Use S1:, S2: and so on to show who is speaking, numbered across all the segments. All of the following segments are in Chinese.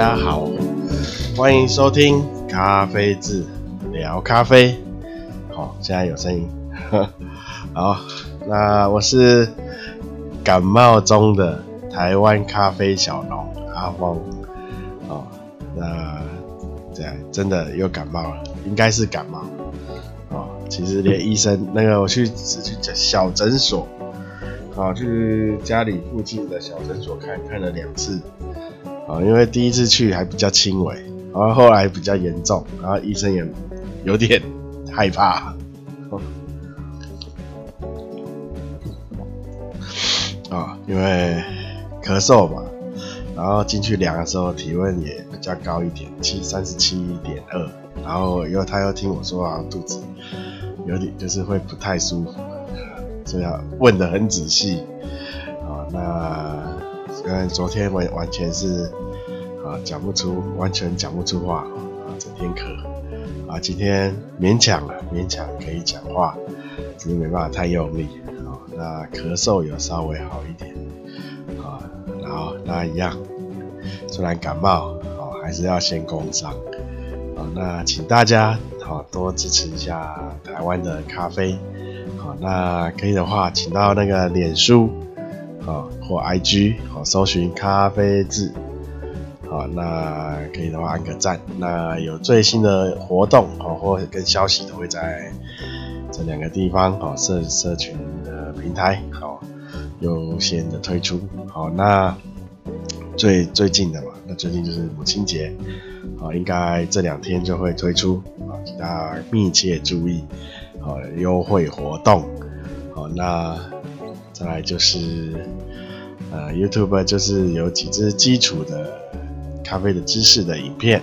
S1: 大家好，欢迎收听咖啡志聊咖啡。好，现在有声音。好，那我是感冒中的台湾咖啡小农阿峰。哦，那对，真的又感冒了，应该是感冒。哦，其实连医生那个，我去去小诊所，啊，去家里附近的小诊所看看了两次。啊，因为第一次去还比较轻微，然后后来比较严重，然后医生也有点害怕。啊，因为咳嗽嘛，然后进去量的时候体温也比较高一点，七三十七点二，然后又他又听我说啊，肚子有点就是会不太舒服，所以要问得很仔细。啊，那。因为昨天完完全是啊讲不出，完全讲不出话啊，整天咳啊，今天勉强了，勉强可以讲话，只是没办法太用力啊。那咳嗽有稍微好一点啊，然后那一样，虽然感冒啊，还是要先工伤啊。那请大家好多支持一下台湾的咖啡好，那可以的话，请到那个脸书。啊，或 IG 好，搜寻咖啡志，好，那可以的话按个赞。那有最新的活动好，或跟消息都会在这两个地方好，社社群的平台好优先的推出。好，那最最近的嘛，那最近就是母亲节，好，应该这两天就会推出，啊，大家密切注意，好，优惠活动，好，那。再来就是，呃，YouTube 就是有几支基础的咖啡的知识的影片，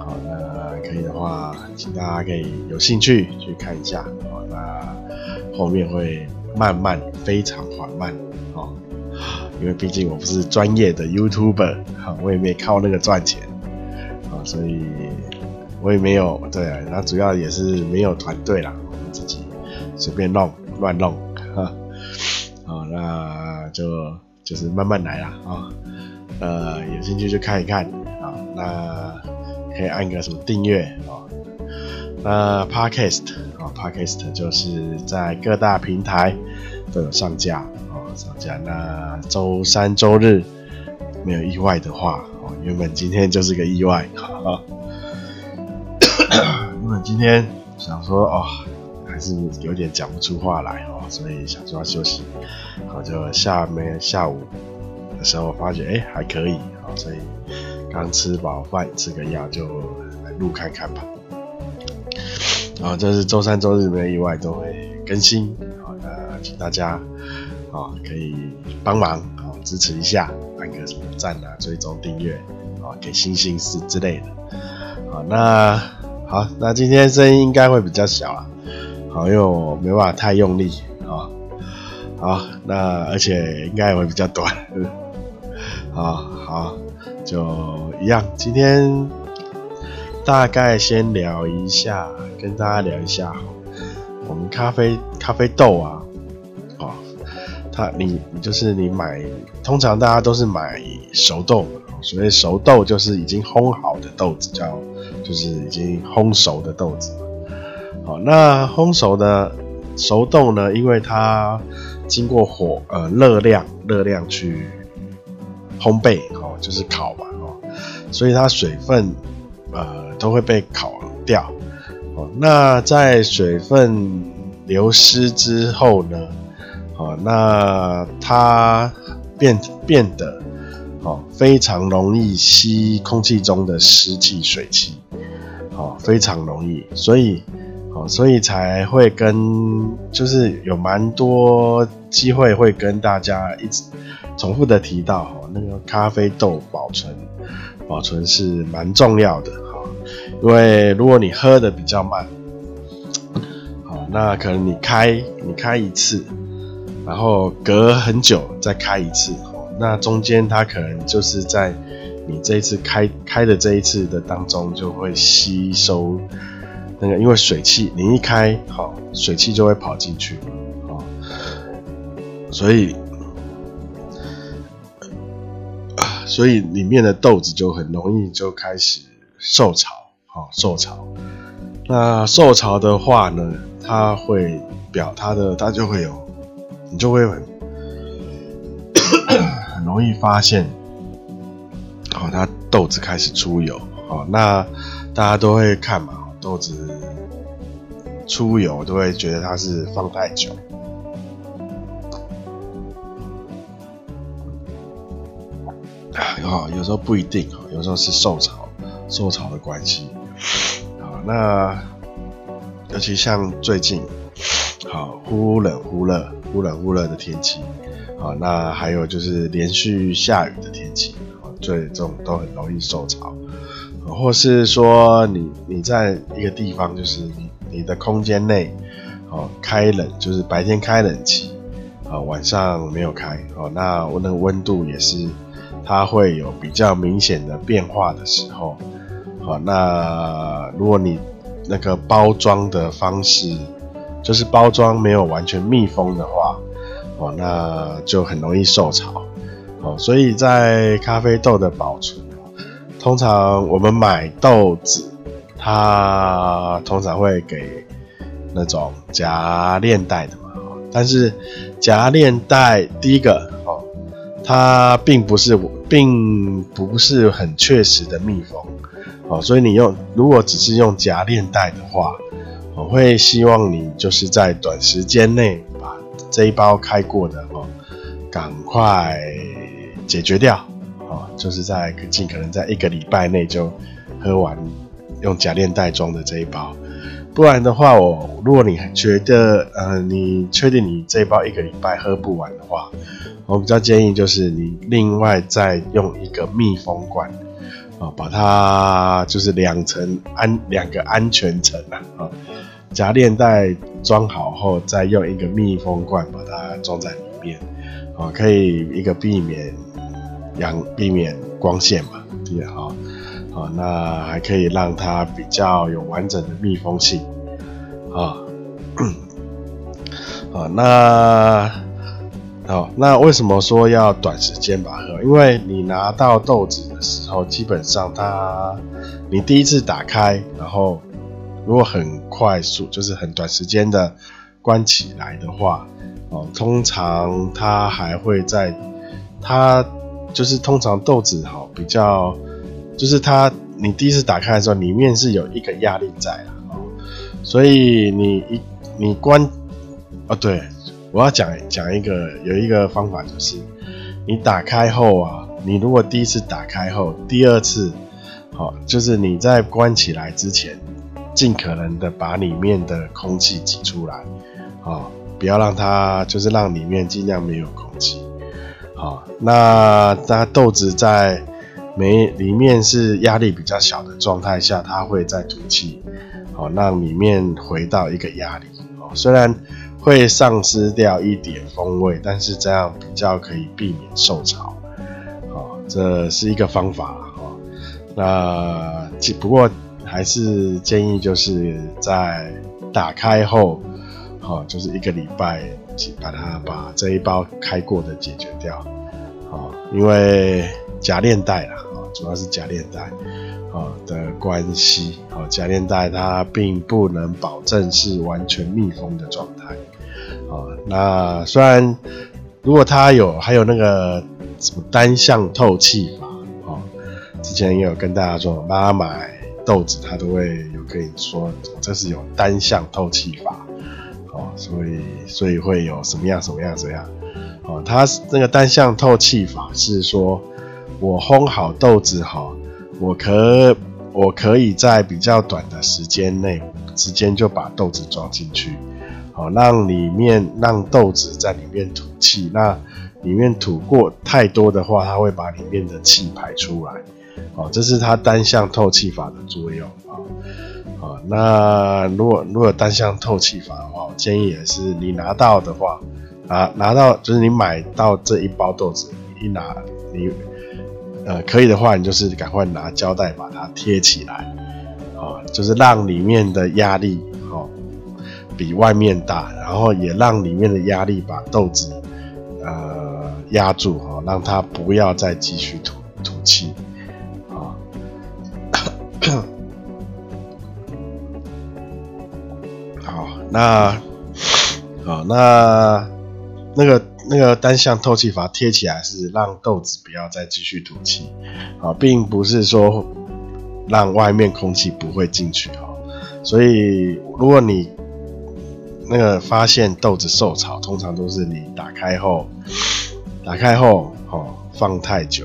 S1: 好，那可以的话，请大家可以有兴趣去看一下，好，那后面会慢慢非常缓慢，哦，因为毕竟我不是专业的 YouTuber，好，我也没靠那个赚钱，啊，所以我也没有，对啊，那主要也是没有团队啦，我们自己随便弄乱弄，啊。那就就是慢慢来啦啊，呃，有兴趣就看一看啊，那可以按个什么订阅啊，那 Podcast 啊，Podcast 就是在各大平台都有上架啊，上架。那周三周日没有意外的话，哦，原本今天就是个意外啊，原本今天想说哦。是有点讲不出话来哦，所以想说要休息，好，就下面下午的时候发觉哎、还可以，好，所以刚吃饱饭吃个药就来录看看吧。然后这是周三周日没有意外都会更新，好，那请大家啊可以帮忙啊支持一下，按个什么赞啊、追踪订阅啊、给星星是之类的。好，那好，那今天声音应该会比较小啊。好，因为我没办法太用力啊。好，那而且应该也会比较短。好 好，就一样。今天大概先聊一下，跟大家聊一下。我们咖啡咖啡豆啊，啊，它你你就是你买，通常大家都是买熟豆，所谓熟豆就是已经烘好的豆子，叫就是已经烘熟的豆子。好，那烘熟的熟豆呢？因为它经过火呃热量热量去烘焙哦，就是烤嘛哦，所以它水分呃都会被烤掉哦。那在水分流失之后呢，哦，那它变变得哦非常容易吸空气中的湿气水气，哦非常容易，所以。所以才会跟，就是有蛮多机会会跟大家一直重复的提到，哈，那个咖啡豆保存，保存是蛮重要的，哈，因为如果你喝的比较慢，好，那可能你开你开一次，然后隔很久再开一次，那中间它可能就是在你这一次开开的这一次的当中就会吸收。那个，因为水汽，你一开，好，水汽就会跑进去，好，所以，所以里面的豆子就很容易就开始受潮，好、受潮。那受潮的话呢，它会表它的，它就会有，你就会很很容易发现，哦，它豆子开始出油，哦，那大家都会看嘛，豆子出油都会觉得它是放太久。啊，有时候不一定啊，有时候是受潮，受潮的关系。啊，那尤其像最近，好忽冷忽热，忽冷忽热的天气，啊，那还有就是连续下雨的天气，啊，这这种都很容易受潮。或是说你你在一个地方，就是你你的空间内，哦，开冷，就是白天开冷气，啊，晚上没有开，哦，那我那个温度也是。它会有比较明显的变化的时候，好，那如果你那个包装的方式，就是包装没有完全密封的话，哦，那就很容易受潮，哦，所以在咖啡豆的保存，通常我们买豆子，它通常会给那种夹链袋的嘛，但是夹链袋第一个哦。它并不是，并不是很确实的密封，哦，所以你用如果只是用夹链袋的话，我会希望你就是在短时间内把这一包开过的哦，赶快解决掉，哦，就是在尽可能在一个礼拜内就喝完用夹链袋装的这一包，不然的话，我如果你觉得呃你确定你这一包一个礼拜喝不完的话。我比较建议就是你另外再用一个密封罐啊，把它就是两层安两个安全层啊，夹链袋装好后再用一个密封罐把它装在里面啊，可以一个避免阳避免光线嘛，对哈，好，那还可以让它比较有完整的密封性啊，啊 那。好，那为什么说要短时间把喝？因为你拿到豆子的时候，基本上它，你第一次打开，然后如果很快速，就是很短时间的关起来的话，哦，通常它还会在，它就是通常豆子哈比较，就是它你第一次打开的时候，里面是有一个压力在啊，所以你一你关，哦对。我要讲讲一个，有一个方法就是，你打开后啊，你如果第一次打开后，第二次，好，就是你在关起来之前，尽可能的把里面的空气挤出来，啊，不要让它，就是让里面尽量没有空气，好，那它豆子在没里面是压力比较小的状态下，它会再吐气，好，让里面回到一个压力，哦，虽然。会丧失掉一点风味，但是这样比较可以避免受潮，哦，这是一个方法哦。那只不过还是建议就是在打开后，哦，就是一个礼拜，把它把这一包开过的解决掉，哦，因为假链袋啦，哦，主要是假链袋。啊的关系，哦，假链袋它并不能保证是完全密封的状态，啊，那虽然如果它有还有那个什么单向透气法，啊，之前也有跟大家说，大家买豆子它都会有跟你说，这是有单向透气法，哦，所以所以会有什么样什么样怎样，哦，它那个单向透气法是说我烘好豆子哈。我可我可以在比较短的时间内，直接就把豆子装进去，好，让里面让豆子在里面吐气。那里面吐过太多的话，它会把里面的气排出来，好，这是它单向透气法的作用啊。好，那如果如果单向透气法的话，我建议也是你拿到的话，拿拿到就是你买到这一包豆子，你一拿你。呃，可以的话，你就是赶快拿胶带把它贴起来，啊，就是让里面的压力哦比外面大，然后也让里面的压力把豆子呃压住哈，让它不要再继续吐吐气，啊，好，那，好，那那个那个单向透气阀贴起来是让豆子不要再继续吐气，啊，并不是说让外面空气不会进去啊，所以如果你那个发现豆子受潮，通常都是你打开后，打开后哦放太久，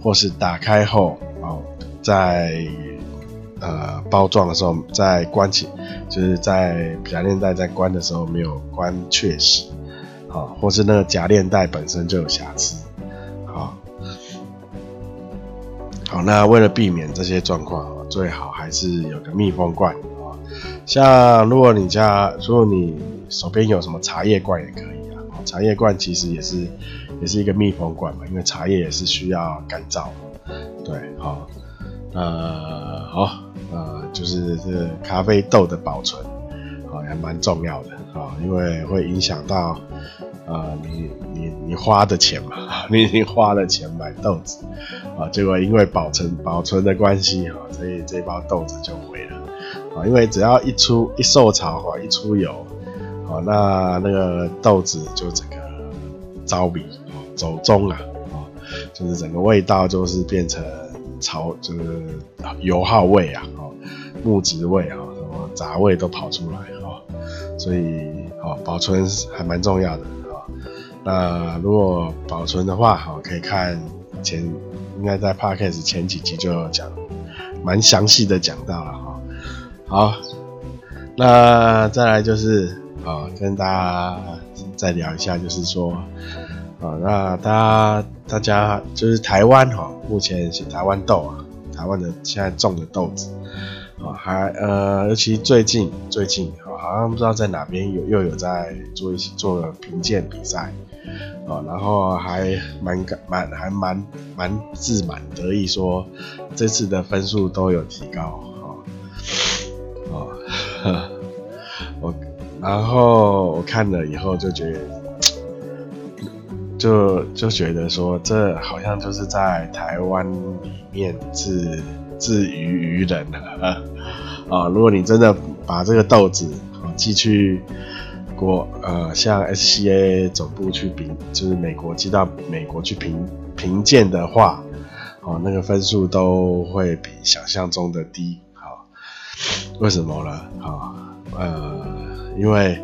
S1: 或是打开后哦在呃包装的时候在关起，就是在夹链袋在关的时候没有关确实，啊，或是那个夹链袋本身就有瑕疵，好，好，那为了避免这些状况，最好还是有个密封罐啊。像如果你家，如果你手边有什么茶叶罐也可以啊。茶叶罐其实也是也是一个密封罐嘛，因为茶叶也是需要干燥。对，好，呃，好，呃，就是这咖啡豆的保存，啊，也蛮重要的啊，因为会影响到呃你你你花的钱嘛，你已经花了钱买豆子，啊，结果因为保存保存的关系哈，所以这包豆子就毁了。啊，因为只要一出一受潮哈，一出油，啊，那那个豆子就整个糟米走钟啊，啊，就是整个味道就是变成潮，就是油耗味啊，啊，木质味啊，什么杂味都跑出来，所以啊，保存还蛮重要的啊。那如果保存的话，哈，可以看前应该在 Podcast 前几集就讲，蛮详细的讲到了哈。好，那再来就是啊，跟大家再聊一下，就是说啊，那大家大家就是台湾哈，目前是台湾豆啊，台湾的现在种的豆子啊，还呃，尤其最近最近，好像不知道在哪边有又有在做一些做了评鉴比赛啊，然后还蛮感蛮还蛮蛮自满得意说这次的分数都有提高。哦 我然后我看了以后就觉得，就就觉得说，这好像就是在台湾里面自自娱于人了啊！如果你真的把这个豆子啊寄去国呃，像 SCA 总部去评，就是美国寄到美国去评评鉴的话，哦，那个分数都会比想象中的低。好为什么呢？啊，呃，因为，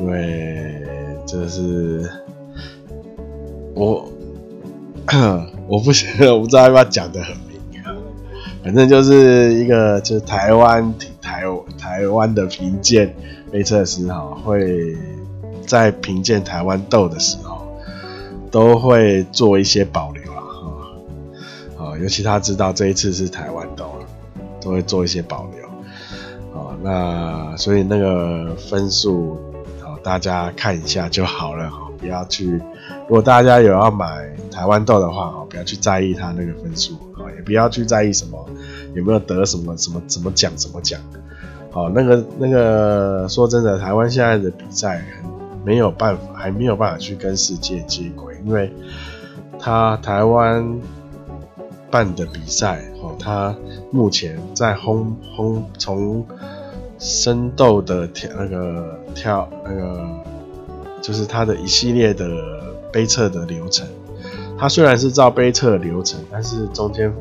S1: 因为这是我，我不行我不知道要不要讲的。反正就是一个，就是台湾台台湾的评鉴杯测师哈，会在评鉴台湾豆的时候，都会做一些保留啊，啊，尤其他知道这一次是台湾豆了，都会做一些保留。那所以那个分数，好，大家看一下就好了，好，不要去。如果大家有要买台湾豆的话，好，不要去在意它那个分数，啊，也不要去在意什么有没有得什么什么什么奖什么奖。好，那个那个说真的，台湾现在的比赛没有办法，还没有办法去跟世界接轨，因为他台湾办的比赛，哦，他目前在轰轰从。生豆的跳那个跳那个，就是它的一系列的杯测的流程。它虽然是照杯测流程，但是中间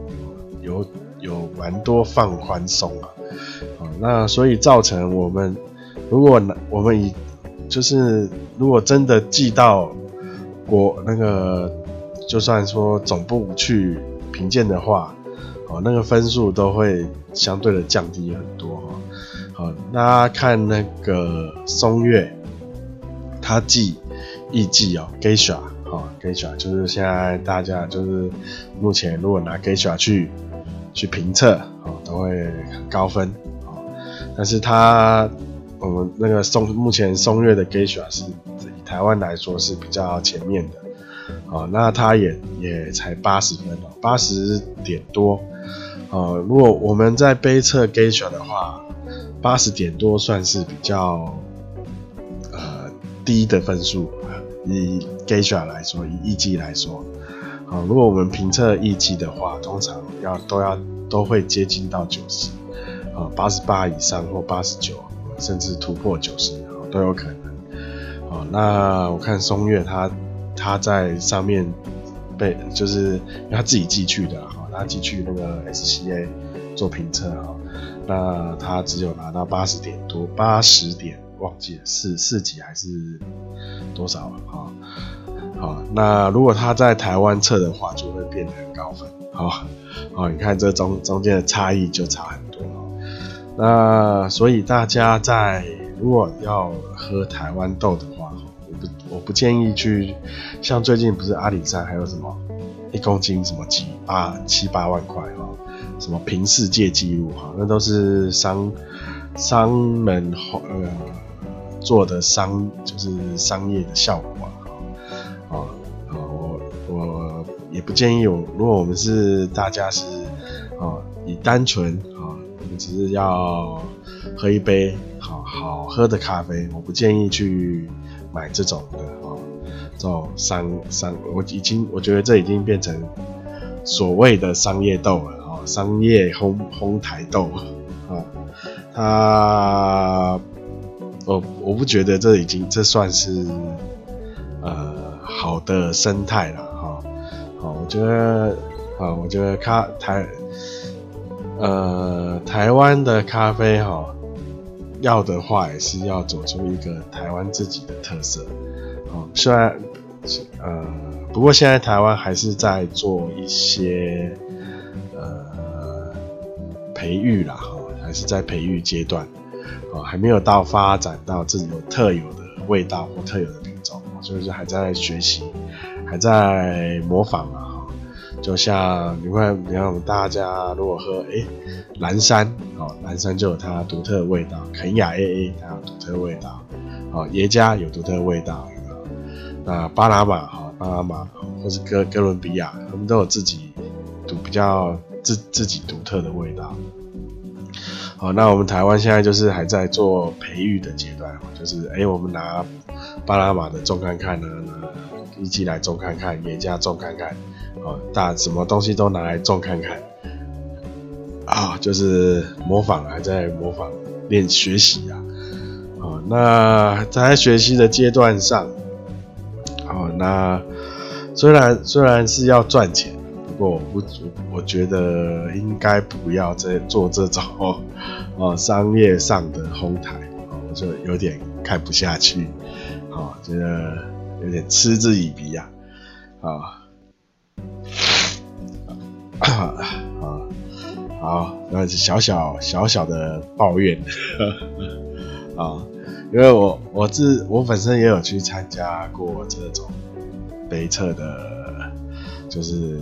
S1: 有有蛮多放宽松啊。啊那所以造成我们如果我们以就是如果真的寄到国那个，就算说总部去评鉴的话，哦，那个分数都会相对的降低很多哈。好，大家看那个松月，他记艺伎哦，Geisha，哦，Geisha 就是现在大家就是目前如果拿 Geisha 去去评测，哦，都会高分，哦，但是他我们那个松目前松月的 Geisha 是以台湾来说是比较前面的，哦，那他也也才八十分哦，八十点多，哦，如果我们在杯测 Geisha 的话。八十点多算是比较低的分数，以 Geisha 来说，以艺伎来说，啊，如果我们评测艺伎的话，通常要都要都会接近到九十，啊，八十八以上或八十九，甚至突破九十，都有可能。啊，那我看松月他他在上面被就是因为他自己寄去的哈，他寄去那个 SCA 做评测哈，那他只有拿到八十点多，八十点忘记了四四级还是多少了哈。好，那如果他在台湾测的话，就会变得很高分。好，好，你看这中中间的差异就差很多。那所以大家在如果要喝台湾豆的话，我不我不建议去像最近不是阿里山还有什么一公斤什么几八七八万块哈，什么平世界纪录哈，那都是商商门呃做的商就是商业的效果。啊啊，我我也不建议我，如果我们是大家是啊，以单纯啊，我们只是要喝一杯好好喝的咖啡，我不建议去买这种的啊，这种商商，我已经我觉得这已经变成所谓的商业豆了啊，商业烘烘台豆啊，它我我不觉得这已经这算是呃。好的生态了哈，好，我觉得啊，我觉得咖台呃台湾的咖啡哈，要的话也是要走出一个台湾自己的特色，哦，虽然呃不过现在台湾还是在做一些呃培育啦哈，还是在培育阶段，啊，还没有到发展到自己有特有的味道或特有的品种。所以说还在学习，还在模仿嘛哈，就像你看，你看大家如果喝哎蓝山哦，蓝山就有它独特的味道，肯亚 AA 它有独特的味道，哦耶加有独特的味道，那巴拿马哈巴拿马或是哥哥伦比亚，他们都有自己独比较自自己独特的味道。好，那我们台湾现在就是还在做培育的阶段，就是哎我们拿。巴拿马的种看看呢，一起来种看看，耶加种看看，哦，大什么东西都拿来种看看，啊、就是模仿，还在模仿练学习啊，哦，那在学习的阶段上，哦，那虽然虽然是要赚钱，过我不我觉得应该不要再做这种 哦商业上的哄抬，我就有点看不下去。哦，觉得有点嗤之以鼻呀，啊，啊，啊，好，那是小小小小的抱怨，啊，因为我我自我本身也有去参加过这种杯测的，就是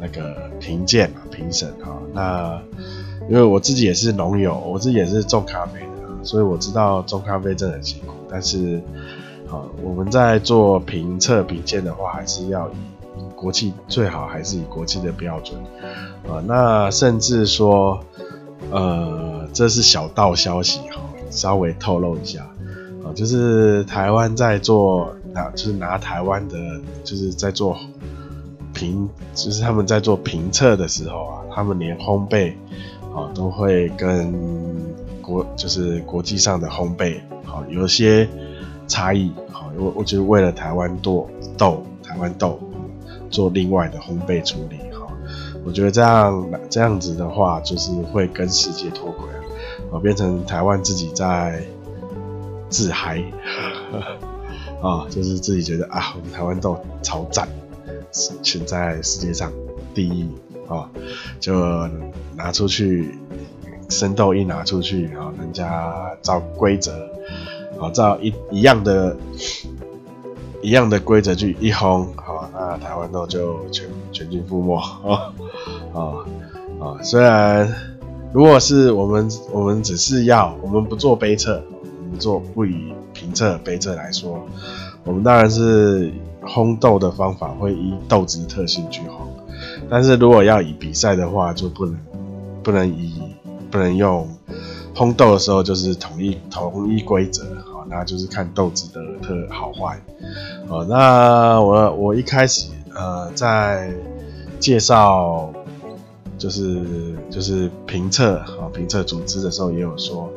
S1: 那个评鉴嘛，评审哈，那因为我自己也是农友，我自己也是种咖啡的，所以我知道种咖啡真的很辛苦，但是。啊，我们在做评测评鉴的话，还是要以国际最好还是以国际的标准啊。那甚至说，呃，这是小道消息哈，稍微透露一下啊，就是台湾在做拿，就是拿台湾的，就是在做评，就是他们在做评测的时候啊，他们连烘焙啊都会跟国，就是国际上的烘焙好有些。差异好，我我就是为了台湾豆豆，台湾豆做另外的烘焙处理哈。我觉得这样这样子的话，就是会跟世界脱轨啊，变成台湾自己在自嗨 啊，就是自己觉得啊，我们台湾豆超赞，现在世界上第一啊，就拿出去生豆一拿出去啊，人家照规则。好，照一一样的，一样的规则去一烘，好，那台湾豆就全全军覆没，啊啊啊！虽然如果是我们，我们只是要，我们不做杯测，我们做不以评测杯测来说，我们当然是烘豆的方法会依豆子的特性去烘，但是如果要以比赛的话，就不能不能以不能用烘豆的时候就是统一统一规则。那就是看豆子的特好坏，哦，那我我一开始呃在介绍就是就是评测啊评测组织的时候也有说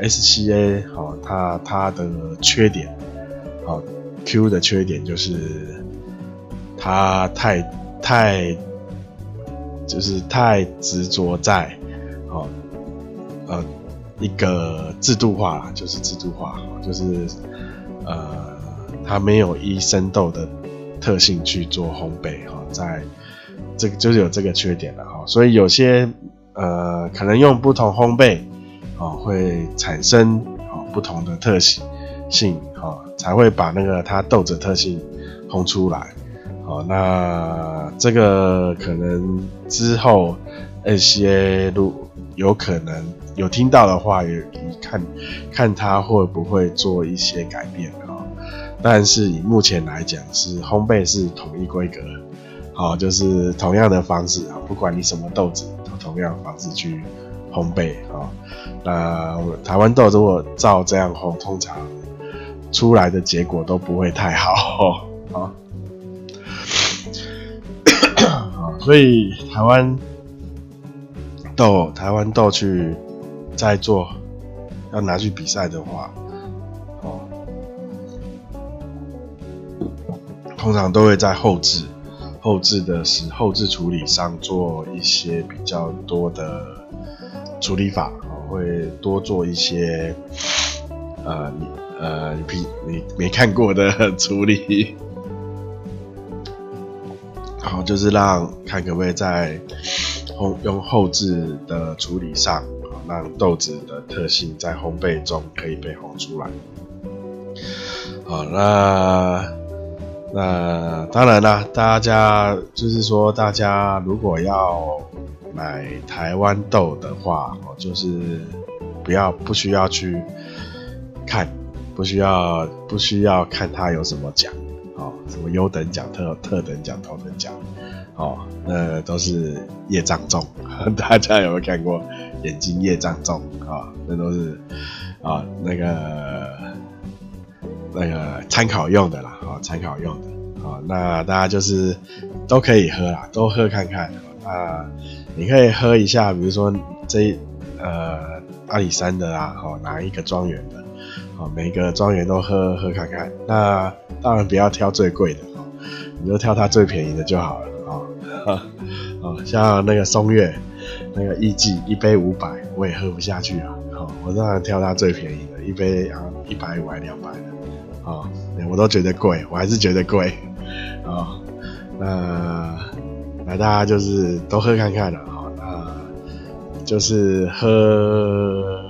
S1: SCA 好它它的缺点好 Q 的缺点就是它太太就是太执着在哦呃一个制度化，就是制度化就是呃。它没有依生豆的特性去做烘焙哈，在这个就是有这个缺点了哈，所以有些呃可能用不同烘焙啊会产生啊不同的特性性哈，才会把那个它豆子特性烘出来。好，那这个可能之后 SCA 如有可能有听到的话，也看看它会不会做一些改变啊。但是以目前来讲，是烘焙是统一规格，好，就是同样的方式啊，不管你什么豆子，都同样的方式去烘焙啊。那台湾豆如果照这样烘，通常出来的结果都不会太好 啊。好，所以台湾豆，台湾豆去再做，要拿去比赛的话。哦通常都会在后置、后置的时、后置处理上做一些比较多的处理法，会多做一些呃你呃你比你没看过的处理，然后就是让看可不可以在烘用后置的处理上，让豆子的特性在烘焙中可以被烘出来。好，那。那当然啦，大家就是说，大家如果要买台湾豆的话，哦，就是不要不需要去看，不需要不需要看它有什么奖，哦，什么优等奖、特特等奖、头等奖，哦，那都是业障重。大家有没有看过眼睛业障重啊？那都是啊，那个。那个参考用的啦，啊，参考用的，啊，那大家就是都可以喝啦，都喝看看，啊，你可以喝一下，比如说这呃阿里山的啦，哦，哪一个庄园的，哦，每个庄园都喝喝看看，那当然不要挑最贵的，你就挑它最便宜的就好了，啊，啊，像那个松月，那个艺妓一杯五百，我也喝不下去啊，好，我当然挑它最便宜的，一杯啊一百五还两百的。啊、我都觉得贵，我还是觉得贵，啊、那那大家就是都喝看看了，好、那就是喝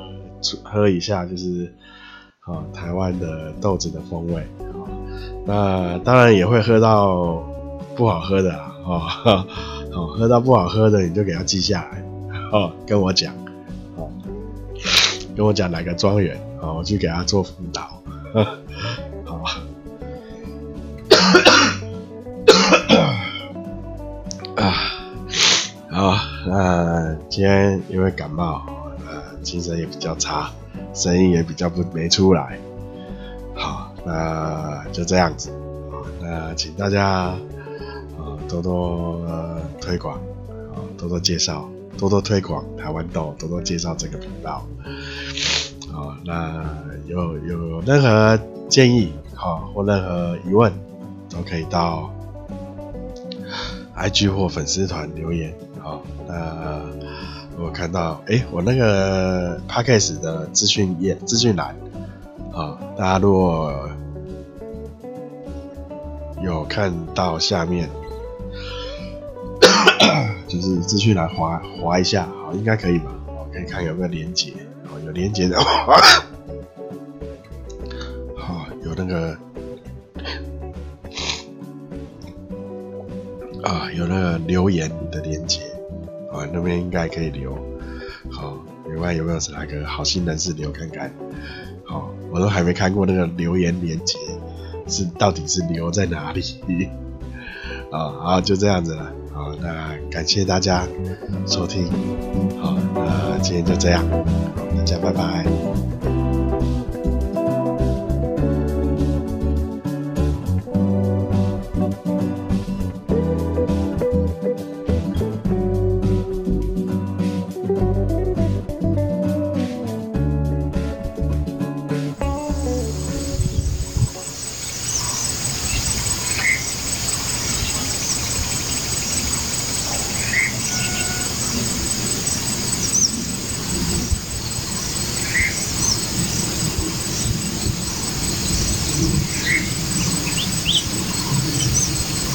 S1: 喝一下，就是啊、台湾的豆子的风味，啊、那当然也会喝到不好喝的啦，啊、哦，好，喝到不好喝的你就给他记下来，哦，跟我讲，哦，跟我讲哪个庄园，啊，我去给他做辅导。好，啊，啊那今天因为感冒，呃，精神也比较差，声音也比较不没出来。好，那就这样子。好，那请大家啊多多推广，啊多多介绍，多多推广台湾豆，多多介绍这个频道。好，那有有任何建议，好或任何疑问，都可以到 IG 或粉丝团留言。好，那我看到，哎、我那个 Podcast 的资讯页、资讯栏，啊，大家如果有看到下面，就是资讯栏滑滑一下，好，应该可以吧？我可以看有没有连接，好，有连接的话，好，有那个，啊，有那个留言的连接。啊，那边应该可以留。好，另外有没有哪个好心人士留看看？好，我都还没看过那个留言连接，是到底是留在哪里？啊，好，就这样子了。好，那感谢大家收听。好，那今天就这样。大家拜拜。